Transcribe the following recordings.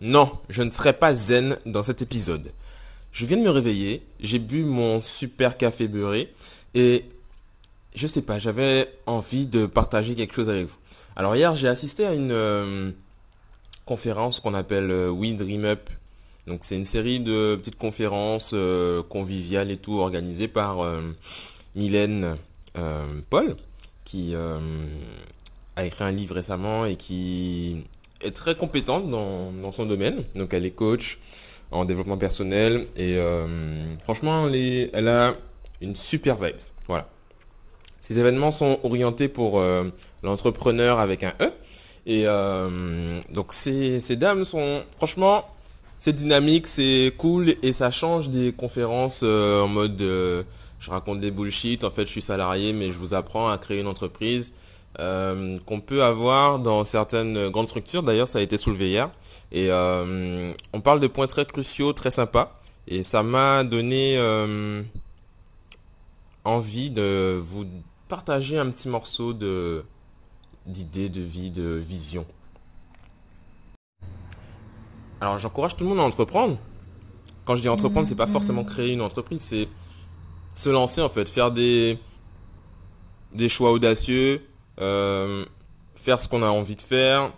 Non, je ne serai pas zen dans cet épisode. Je viens de me réveiller, j'ai bu mon super café beurré et je sais pas, j'avais envie de partager quelque chose avec vous. Alors hier, j'ai assisté à une euh, conférence qu'on appelle euh, We Dream Up. Donc c'est une série de petites conférences euh, conviviales et tout organisées par Mylène Paul qui a écrit un livre récemment et qui est très compétente dans, dans son domaine. Donc elle est coach en développement personnel et euh, franchement elle, est, elle, a une super vibe. Voilà. Ces événements sont orientés pour euh, l'entrepreneur avec un E. Et euh, donc ces, ces dames sont franchement c'est dynamique, c'est cool et ça change des conférences en mode je raconte des bullshit, en fait je suis salarié mais je vous apprends à créer une entreprise. Euh, qu'on peut avoir dans certaines grandes structures. D'ailleurs, ça a été soulevé hier. Et euh, on parle de points très cruciaux, très sympas. Et ça m'a donné euh, envie de vous partager un petit morceau de d'idées, de vie, de vision. Alors j'encourage tout le monde à entreprendre. Quand je dis entreprendre, c'est pas forcément créer une entreprise, c'est se lancer en fait, faire des des choix audacieux, euh, faire ce qu'on a envie de faire,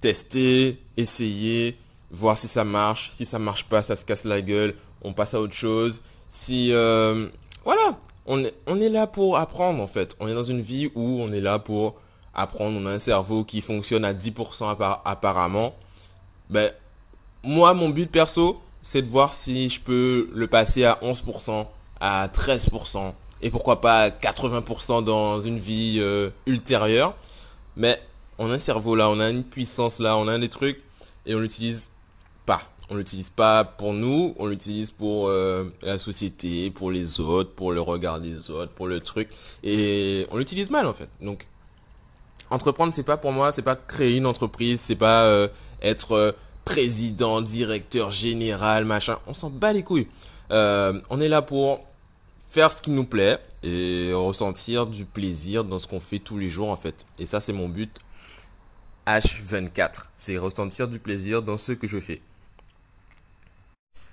tester, essayer, voir si ça marche. Si ça marche pas, ça se casse la gueule, on passe à autre chose. Si euh, voilà, on est, on est là pour apprendre en fait. On est dans une vie où on est là pour apprendre. On a un cerveau qui fonctionne à 10% apparemment. Ben moi, mon but perso, c'est de voir si je peux le passer à 11%, à 13%, et pourquoi pas 80% dans une vie euh, ultérieure. Mais on a un cerveau là, on a une puissance là, on a des trucs et on l'utilise pas. On l'utilise pas pour nous, on l'utilise pour euh, la société, pour les autres, pour le regard des autres, pour le truc et on l'utilise mal en fait. Donc entreprendre c'est pas pour moi, c'est pas créer une entreprise, c'est pas euh, être président, directeur général, machin. On s'en bat les couilles. on est là pour faire ce qui nous plaît et ressentir du plaisir dans ce qu'on fait tous les jours en fait. Et ça c'est mon but H24, c'est ressentir du plaisir dans ce que je fais.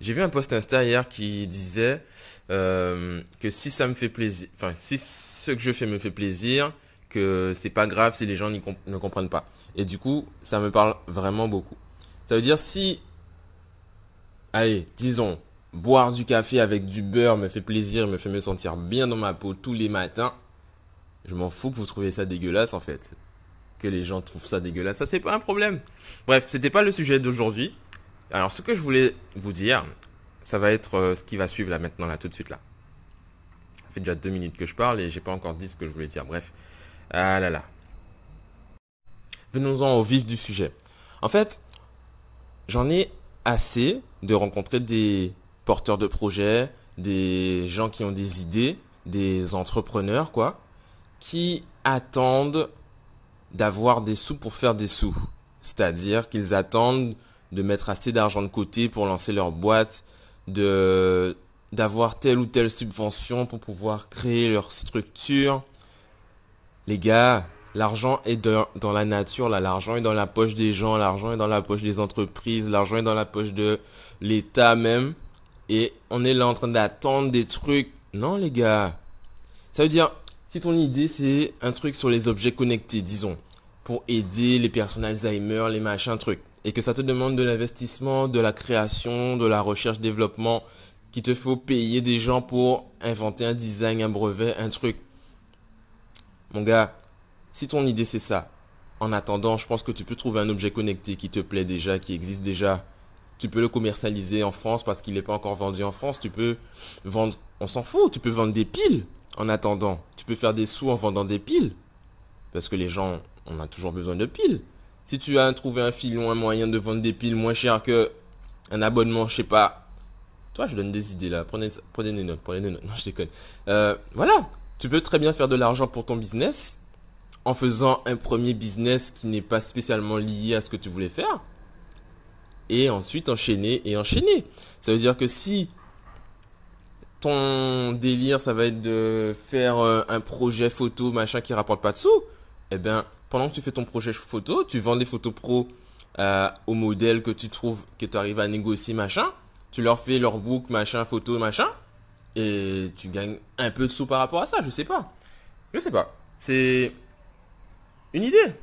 J'ai vu un post Insta hier qui disait euh, que si ça me fait plaisir, enfin si ce que je fais me fait plaisir, que c'est pas grave si les gens ne comprennent pas. Et du coup, ça me parle vraiment beaucoup. Ça veut dire si, allez, disons, boire du café avec du beurre me fait plaisir, me fait me sentir bien dans ma peau tous les matins, je m'en fous que vous trouvez ça dégueulasse en fait. Que les gens trouvent ça dégueulasse, ça c'est pas un problème. Bref, c'était pas le sujet d'aujourd'hui. Alors ce que je voulais vous dire, ça va être euh, ce qui va suivre là maintenant là tout de suite là. Ça fait déjà deux minutes que je parle et j'ai pas encore dit ce que je voulais dire. Bref, ah là là. Venons-en au vif du sujet. En fait, j'en ai assez de rencontrer des porteurs de projets, des gens qui ont des idées, des entrepreneurs, quoi, qui attendent d'avoir des sous pour faire des sous. C'est-à-dire qu'ils attendent de mettre assez d'argent de côté pour lancer leur boîte, de d'avoir telle ou telle subvention pour pouvoir créer leur structure. Les gars, l'argent est dans la nature, là, l'argent est dans la poche des gens, l'argent est dans la poche des entreprises, l'argent est dans la poche de l'État même et on est là en train d'attendre des trucs. Non, les gars. Ça veut dire, si ton idée, c'est un truc sur les objets connectés, disons, pour aider les personnes Alzheimer, les machins, trucs, et que ça te demande de l'investissement, de la création, de la recherche, développement, qu'il te faut payer des gens pour inventer un design, un brevet, un truc. Mon gars, si ton idée c'est ça, en attendant, je pense que tu peux trouver un objet connecté qui te plaît déjà, qui existe déjà, tu peux le commercialiser en France parce qu'il n'est pas encore vendu en France. Tu peux vendre, on s'en fout, tu peux vendre des piles en attendant. Tu peux faire des sous en vendant des piles. Parce que les gens, on a toujours besoin de piles. Si tu as trouvé un filon, un moyen de vendre des piles moins cher que un abonnement, je sais pas. Toi, je donne des idées là. Prenez, prenez des notes, prenez des notes. Non, je déconne. Euh, voilà. Tu peux très bien faire de l'argent pour ton business en faisant un premier business qui n'est pas spécialement lié à ce que tu voulais faire et ensuite enchaîner et enchaîner. Ça veut dire que si ton délire ça va être de faire euh, un projet photo machin qui rapporte pas de sous, eh bien pendant que tu fais ton projet photo, tu vends des photos pro euh, au modèle que tu trouves, que tu arrives à négocier, machin. Tu leur fais leur book, machin, photo, machin. Et tu gagnes un peu de sous par rapport à ça, je sais pas. Je sais pas. C'est une idée.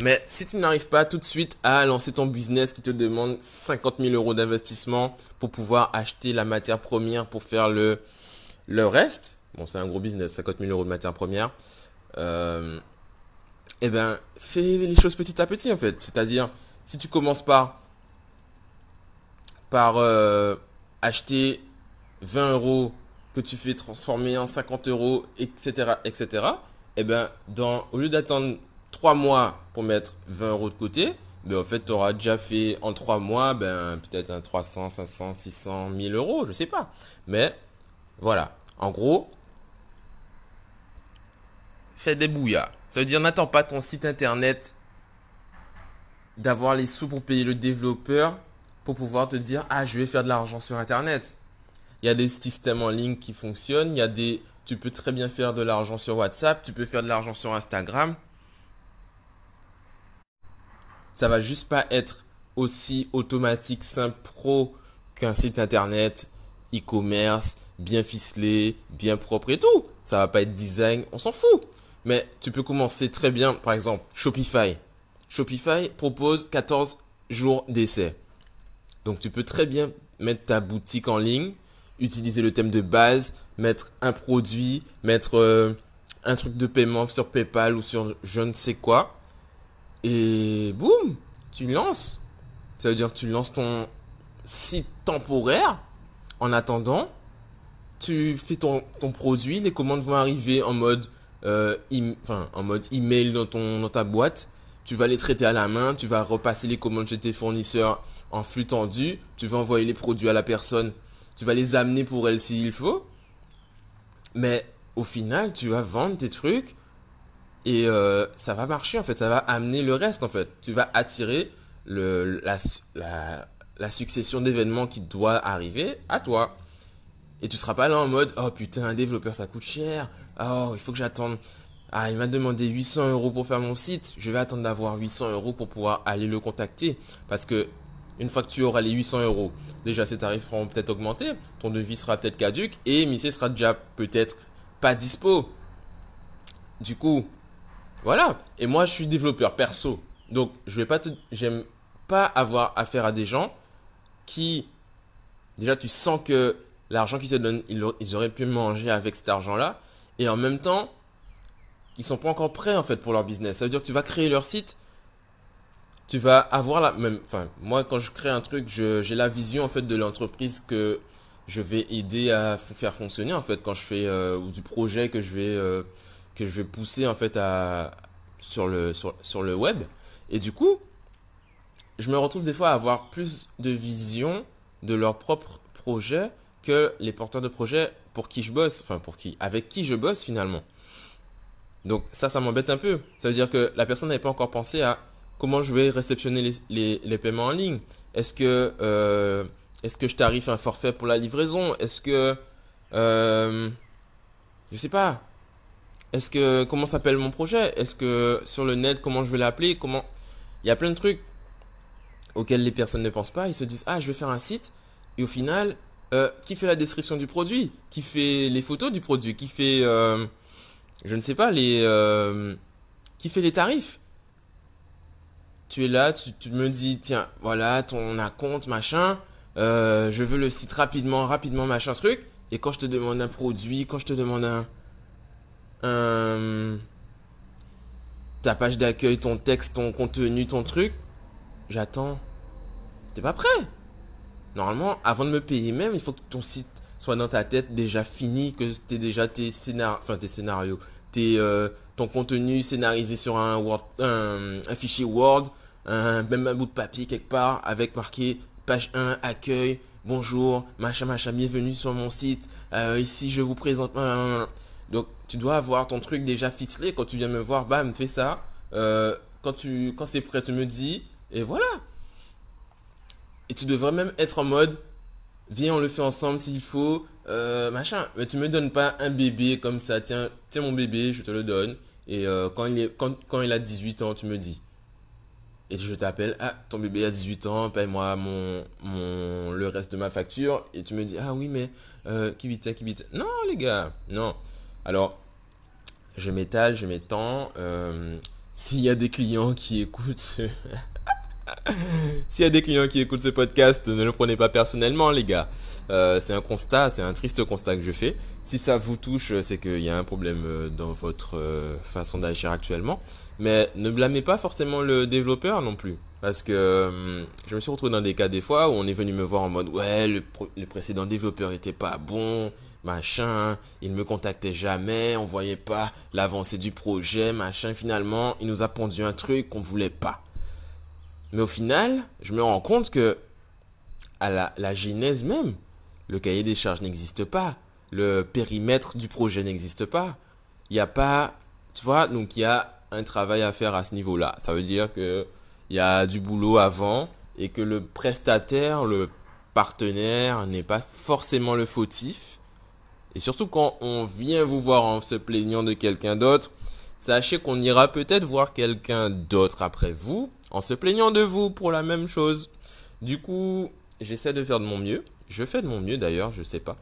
Mais si tu n'arrives pas tout de suite à lancer ton business qui te demande 50 000 euros d'investissement pour pouvoir acheter la matière première pour faire le, le reste, bon c'est un gros business, 50 000 euros de matière première, euh, eh ben fais les choses petit à petit en fait. C'est-à-dire si tu commences par euh, acheter 20 euros que tu fais transformer en 50 euros, etc., etc., eh ben dans au lieu d'attendre 3 mois pour mettre 20 euros de côté, ben en fait, tu auras déjà fait en 3 mois, ben, peut-être un 300, 500, 600, 1000 euros, je sais pas. Mais, voilà. En gros, fais des bouillards. Ça veut dire, n'attends pas ton site internet d'avoir les sous pour payer le développeur pour pouvoir te dire, ah, je vais faire de l'argent sur internet. Il y a des systèmes en ligne qui fonctionnent, il y a des, tu peux très bien faire de l'argent sur WhatsApp, tu peux faire de l'argent sur Instagram ça va juste pas être aussi automatique, simple, pro qu'un site internet, e-commerce, bien ficelé, bien propre et tout. Ça va pas être design, on s'en fout. Mais tu peux commencer très bien, par exemple, Shopify. Shopify propose 14 jours d'essai. Donc tu peux très bien mettre ta boutique en ligne, utiliser le thème de base, mettre un produit, mettre euh, un truc de paiement sur PayPal ou sur je ne sais quoi. Et boum, tu lances. Ça veut dire que tu lances ton site temporaire. En attendant, tu fais ton, ton produit, les commandes vont arriver en mode, euh, en mode email dans, ton, dans ta boîte. Tu vas les traiter à la main, tu vas repasser les commandes chez tes fournisseurs en flux tendu, tu vas envoyer les produits à la personne, tu vas les amener pour elle s'il faut. Mais au final, tu vas vendre tes trucs et euh, ça va marcher en fait, ça va amener le reste en fait. Tu vas attirer le, la, la, succession d'événements qui doit arriver à toi. Et tu seras pas là en mode oh putain un développeur ça coûte cher. Oh il faut que j'attende. Ah il m'a demandé 800 euros pour faire mon site. Je vais attendre d'avoir 800 euros pour pouvoir aller le contacter. Parce que une fois que tu auras les 800 euros, déjà ces tarifs seront peut-être augmentés. Ton devis sera peut-être caduque et Missy sera déjà peut-être pas dispo. Du coup, voilà. Et moi, je suis développeur perso. Donc, je vais pas te, j'aime pas avoir affaire à des gens qui, déjà, tu sens que l'argent qu'ils te donnent, ils auraient pu manger avec cet argent-là. Et en même temps, ils sont pas encore prêts, en fait, pour leur business. Ça veut dire que tu vas créer leur site. Tu vas avoir la même, enfin, moi, quand je crée un truc, j'ai la vision, en fait, de l'entreprise que je vais aider à faire fonctionner, en fait, quand je fais, euh, ou du projet que je vais, euh, que je vais pousser en fait à, sur, le, sur, le web. Et du coup, je me retrouve des fois à avoir plus de vision de leur propre projet que les porteurs de projet pour qui je bosse, enfin pour qui, avec qui je bosse finalement. Donc ça, ça m'embête un peu. Ça veut dire que la personne n'avait pas encore pensé à comment je vais réceptionner les, les, paiements en ligne. Est-ce que, euh, est-ce que je tarife un forfait pour la livraison? Est-ce que, euh, je sais pas, est-ce que comment s'appelle mon projet? Est-ce que sur le net comment je vais l'appeler? Comment? Il y a plein de trucs auxquels les personnes ne pensent pas. Ils se disent ah je vais faire un site. Et au final euh, qui fait la description du produit? Qui fait les photos du produit? Qui fait euh, je ne sais pas les euh, qui fait les tarifs? Tu es là, tu, me dis tiens voilà ton compte machin. je veux le site rapidement, rapidement machin truc. Et quand je te demande un produit, quand je te demande un euh, ta page d'accueil, ton texte, ton contenu, ton truc, j'attends. T'es pas prêt? Normalement, avant de me payer même, il faut que ton site soit dans ta tête déjà fini, que t'aies déjà tes scénarios, enfin tes scénarios, tes, euh, ton contenu scénarisé sur un, Word, un, fichier Word, un, même un bout de papier quelque part avec marqué page 1, accueil, bonjour, machin, machin, bienvenue sur mon site. Euh, ici, je vous présente. Donc, tu dois avoir ton truc déjà ficelé. Quand tu viens me voir, bam, fais ça. Euh, quand tu, quand c'est prêt, tu me dis. Et voilà. Et tu devrais même être en mode, viens, on le fait ensemble s'il faut, euh, machin. Mais tu me donnes pas un bébé comme ça. Tiens, tiens mon bébé, je te le donne. Et euh, quand, il est, quand, quand il a 18 ans, tu me dis. et je t'appelle, ah, ton bébé a 18 ans, paye-moi mon, mon, le reste de ma facture. Et tu me dis, ah oui, mais, euh, qui vite, qui vite. Non, les gars, non. Alors, je m'étale, je m'étends. Euh, s'il y a des clients qui écoutent, s'il des clients qui écoutent ce podcast, ne le prenez pas personnellement, les gars. Euh, c'est un constat, c'est un triste constat que je fais. Si ça vous touche, c'est qu'il y a un problème euh, dans votre façon d'agir actuellement. Mais ne blâmez pas forcément le développeur non plus. Parce que je me suis retrouvé dans des cas des fois où on est venu me voir en mode ouais le, le précédent développeur était pas bon, machin, il ne me contactait jamais, on voyait pas l'avancée du projet, machin. Finalement, il nous a pondu un truc qu'on voulait pas. Mais au final, je me rends compte que à la, la genèse même, le cahier des charges n'existe pas, le périmètre du projet n'existe pas. Il n'y a pas, tu vois, donc il y a un travail à faire à ce niveau-là. Ça veut dire que il y a du boulot avant et que le prestataire, le partenaire n'est pas forcément le fautif. Et surtout quand on vient vous voir en se plaignant de quelqu'un d'autre, sachez qu'on ira peut-être voir quelqu'un d'autre après vous en se plaignant de vous pour la même chose. Du coup, j'essaie de faire de mon mieux. Je fais de mon mieux d'ailleurs, je sais pas.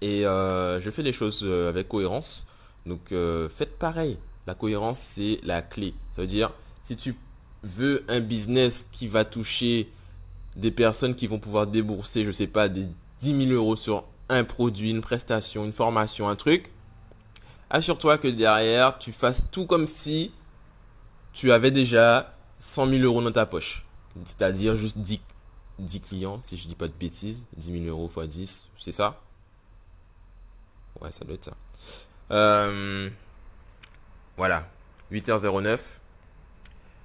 Et euh, je fais les choses euh, avec cohérence. Donc euh, faites pareil. La cohérence, c'est la clé. Ça veut dire, si tu veux un business qui va toucher des personnes qui vont pouvoir débourser, je sais pas, des 10 000 euros sur un produit, une prestation, une formation, un truc, assure-toi que derrière, tu fasses tout comme si tu avais déjà 100 000 euros dans ta poche. C'est-à-dire juste 10, 10 clients, si je dis pas de bêtises. 10 000 euros x 10, c'est ça? Ouais, ça doit être ça. Euh, voilà. 8h09.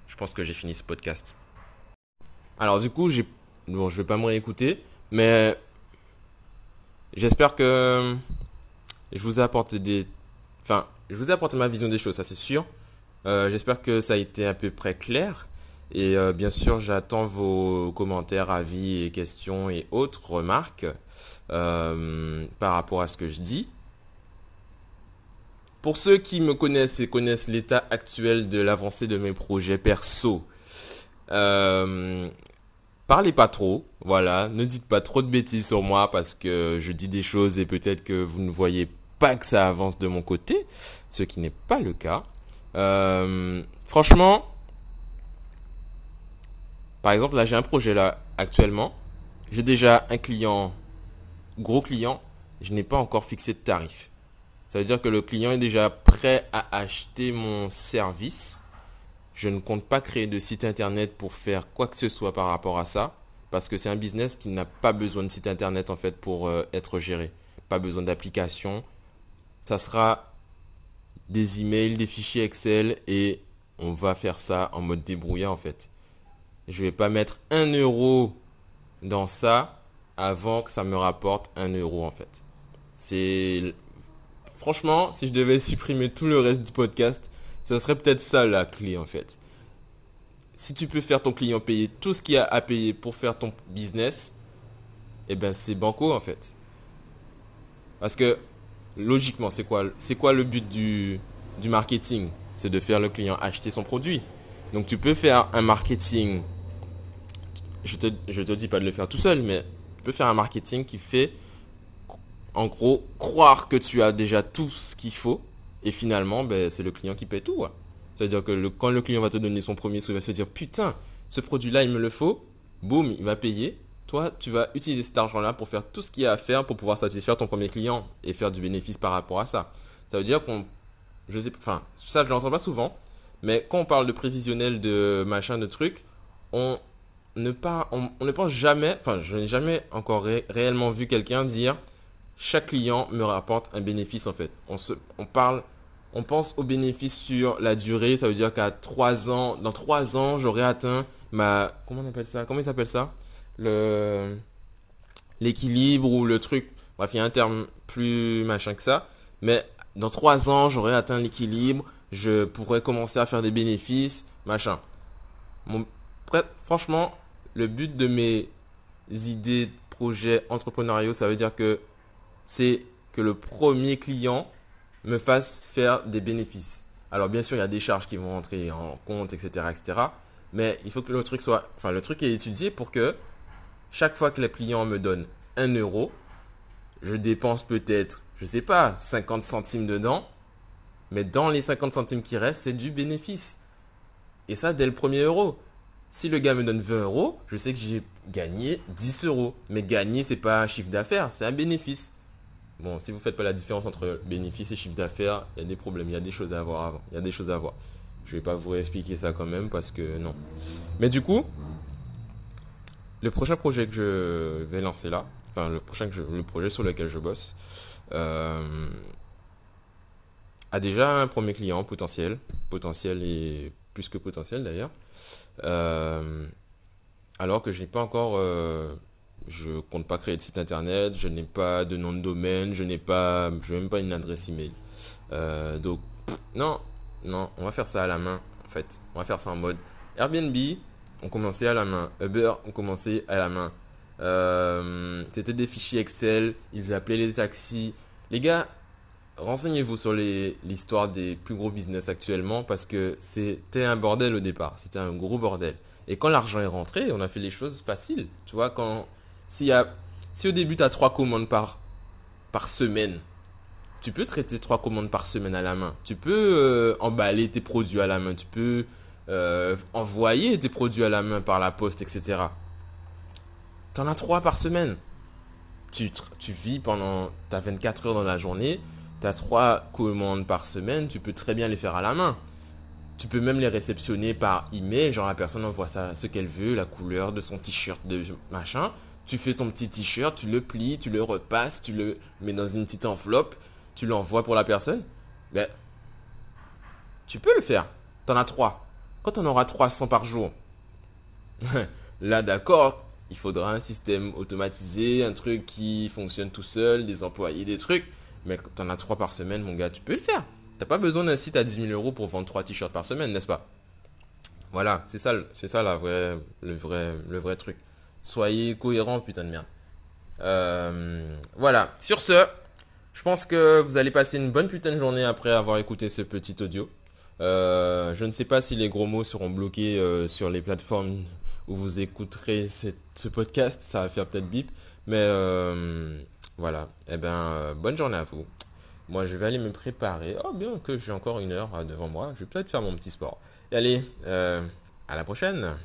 Je pense que j'ai fini ce podcast. Alors du coup, j'ai... Bon, je vais pas me réécouter, mais j'espère que je vous ai apporté des... Enfin, je vous ai apporté ma vision des choses, ça c'est sûr. Euh, j'espère que ça a été à peu près clair. Et euh, bien sûr, j'attends vos commentaires, avis et questions et autres remarques euh, par rapport à ce que je dis. Pour ceux qui me connaissent et connaissent l'état actuel de l'avancée de mes projets perso, euh, parlez pas trop, voilà, ne dites pas trop de bêtises sur moi parce que je dis des choses et peut-être que vous ne voyez pas que ça avance de mon côté, ce qui n'est pas le cas. Euh, franchement, par exemple, là j'ai un projet là actuellement, j'ai déjà un client, gros client, je n'ai pas encore fixé de tarif. Ça veut dire que le client est déjà prêt à acheter mon service. Je ne compte pas créer de site internet pour faire quoi que ce soit par rapport à ça. Parce que c'est un business qui n'a pas besoin de site internet en fait pour euh, être géré. Pas besoin d'application. Ça sera des emails, des fichiers Excel et on va faire ça en mode débrouillard en fait. Je vais pas mettre un euro dans ça avant que ça me rapporte un euro en fait. C'est Franchement, si je devais supprimer tout le reste du podcast, ça serait peut-être ça la clé en fait. Si tu peux faire ton client payer tout ce qu'il a à payer pour faire ton business, eh ben c'est banco en fait. Parce que logiquement, c'est quoi, c'est quoi le but du, du marketing? C'est de faire le client acheter son produit. Donc tu peux faire un marketing. Je te, je te dis pas de le faire tout seul, mais tu peux faire un marketing qui fait en gros, croire que tu as déjà tout ce qu'il faut et finalement, ben, c'est le client qui paie tout. C'est-à-dire que quand le client va te donner son premier sou, il va se dire putain, ce produit-là, il me le faut. Boum, il va payer. Toi, tu vas utiliser cet argent-là pour faire tout ce qu'il y a à faire pour pouvoir satisfaire ton premier client et faire du bénéfice par rapport à ça. Ça veut dire qu'on, je sais, enfin, ça je l'entends pas souvent, mais quand on parle de prévisionnel, de machin, de trucs, on ne on, ne pense jamais, enfin, je n'ai jamais encore réellement vu quelqu'un dire chaque client me rapporte un bénéfice en fait. On, se, on parle, on pense au bénéfice sur la durée. Ça veut dire qu'à 3 ans, dans 3 ans, j'aurai atteint ma, comment on appelle ça? Comment il s'appelle ça? Le, l'équilibre ou le truc. Bref, il y a un terme plus machin que ça. Mais dans 3 ans, j'aurai atteint l'équilibre. Je pourrais commencer à faire des bénéfices, machin. Mon, franchement, le but de mes idées, projets entrepreneuriaux, ça veut dire que c'est que le premier client me fasse faire des bénéfices. Alors bien sûr, il y a des charges qui vont rentrer en compte, etc., etc. Mais il faut que le truc soit, enfin, le truc est étudié pour que chaque fois que le client me donne un euro, je dépense peut-être, je sais pas, 50 centimes dedans. Mais dans les 50 centimes qui restent, c'est du bénéfice. Et ça, dès le premier euro. Si le gars me donne 20 euros, je sais que j'ai gagné 10 euros. Mais gagner, c'est pas un chiffre d'affaires, c'est un bénéfice. Bon, si vous faites pas la différence entre bénéfice et chiffre d'affaires, il y a des problèmes, il y a des choses à voir avant. Il y a des choses à voir. Je vais pas vous réexpliquer ça quand même parce que non. Mais du coup, le prochain projet que je vais lancer là, enfin le prochain que le projet sur lequel je bosse, euh, a déjà un premier client potentiel, potentiel et plus que potentiel d'ailleurs. Euh, alors que je n'ai pas encore, euh, je compte pas créer de site internet, je n'ai pas de nom de domaine, je n'ai pas, je n'ai même pas une adresse email. Euh, donc non, non, on va faire ça à la main en fait. On va faire ça en mode Airbnb, on commençait à la main. Uber, on commençait à la main. Euh, c'était des fichiers Excel, ils appelaient les taxis. Les gars, renseignez-vous sur l'histoire des plus gros business actuellement parce que c'était un bordel au départ. C'était un gros bordel. Et quand l'argent est rentré, on a fait les choses faciles. Tu vois, quand, si au début tu as trois commandes par, semaine, tu peux traiter trois commandes par semaine à la main. Tu peux euh, emballer tes produits à la main. Tu peux euh, envoyer tes produits à la main par la poste, etc. Tu en as trois par semaine. Tu, vis pendant, tu as 24 heures dans la journée tu as trois commandes par semaine, tu peux très bien les faire à la main. Tu peux même les réceptionner par email, genre la personne envoie ça, ce qu'elle veut, la couleur de son t-shirt, de machin. Tu fais ton petit t-shirt, tu le plies, tu le repasses, tu le mets dans une petite enveloppe, tu l'envoies pour la personne. Ben, tu peux le faire. Tu en as trois. Quand on aura 300 par jour, là d'accord, il faudra un système automatisé, un truc qui fonctionne tout seul, des employés, des trucs. Mais tu en as 3 par semaine, mon gars, tu peux le faire. T'as pas besoin d'un site à 10 000 euros pour vendre 3 t-shirts par semaine, n'est-ce pas? Voilà, c'est ça, c'est ça la vraie, le, vrai, le vrai truc. Soyez cohérent, putain de merde. Euh, voilà, sur ce, je pense que vous allez passer une bonne putain de journée après avoir écouté ce petit audio. Euh, je ne sais pas si les gros mots seront bloqués euh, sur les plateformes où vous écouterez ce podcast. Ça va faire peut-être bip. Mais voilà. Eh bien, bonne journée à vous. Moi, je vais aller me préparer. Oh, bien que j'ai encore une heure devant moi. Je vais peut-être faire mon petit sport. Et allez, à la prochaine.